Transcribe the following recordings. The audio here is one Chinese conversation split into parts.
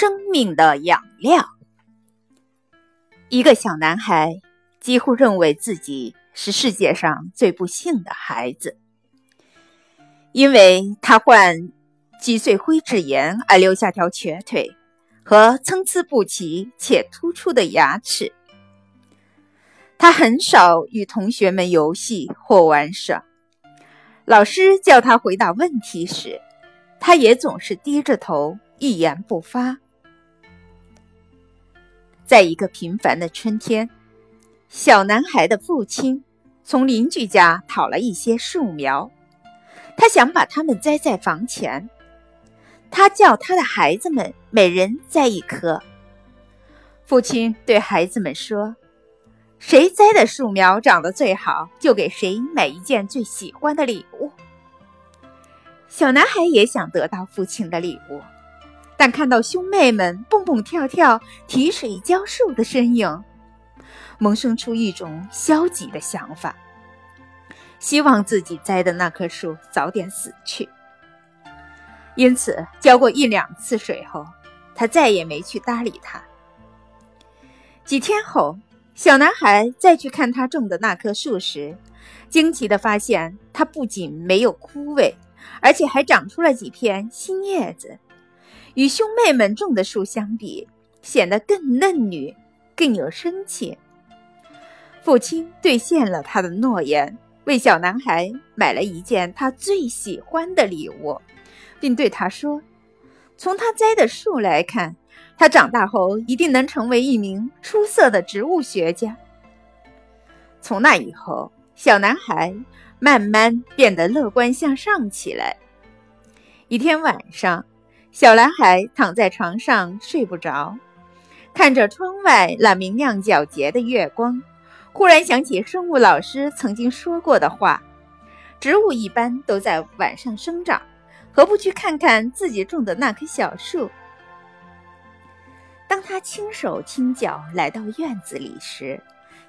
生命的养料。一个小男孩几乎认为自己是世界上最不幸的孩子，因为他患脊髓灰质炎而留下条瘸腿和参差不齐且突出的牙齿。他很少与同学们游戏或玩耍，老师叫他回答问题时，他也总是低着头。一言不发。在一个平凡的春天，小男孩的父亲从邻居家讨了一些树苗，他想把它们栽在房前。他叫他的孩子们每人栽一棵。父亲对孩子们说：“谁栽的树苗长得最好，就给谁买一件最喜欢的礼物。”小男孩也想得到父亲的礼物。但看到兄妹们蹦蹦跳跳、提水浇树的身影，萌生出一种消极的想法，希望自己栽的那棵树早点死去。因此，浇过一两次水后，他再也没去搭理它。几天后，小男孩再去看他种的那棵树时，惊奇地发现，它不仅没有枯萎，而且还长出了几片新叶子。与兄妹们种的树相比，显得更嫩绿，更有生气。父亲兑现了他的诺言，为小男孩买了一件他最喜欢的礼物，并对他说：“从他栽的树来看，他长大后一定能成为一名出色的植物学家。”从那以后，小男孩慢慢变得乐观向上起来。一天晚上。小男孩躺在床上睡不着，看着窗外那明亮皎洁的月光，忽然想起生物老师曾经说过的话：“植物一般都在晚上生长，何不去看看自己种的那棵小树？”当他轻手轻脚来到院子里时，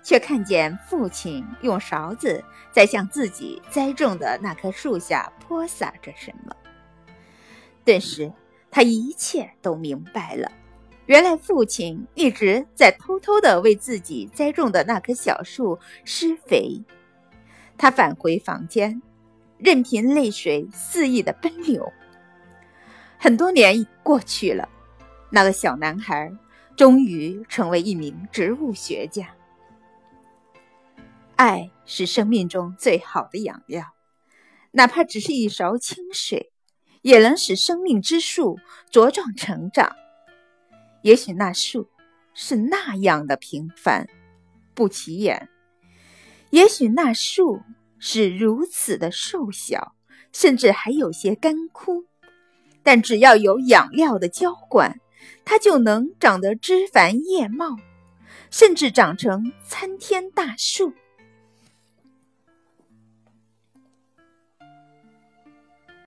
却看见父亲用勺子在向自己栽种的那棵树下泼洒着什么，顿时。他一切都明白了，原来父亲一直在偷偷地为自己栽种的那棵小树施肥。他返回房间，任凭泪水肆意地奔流。很多年过去了，那个小男孩终于成为一名植物学家。爱是生命中最好的养料，哪怕只是一勺清水。也能使生命之树茁壮成长。也许那树是那样的平凡，不起眼；也许那树是如此的瘦小，甚至还有些干枯。但只要有养料的浇灌，它就能长得枝繁叶茂，甚至长成参天大树。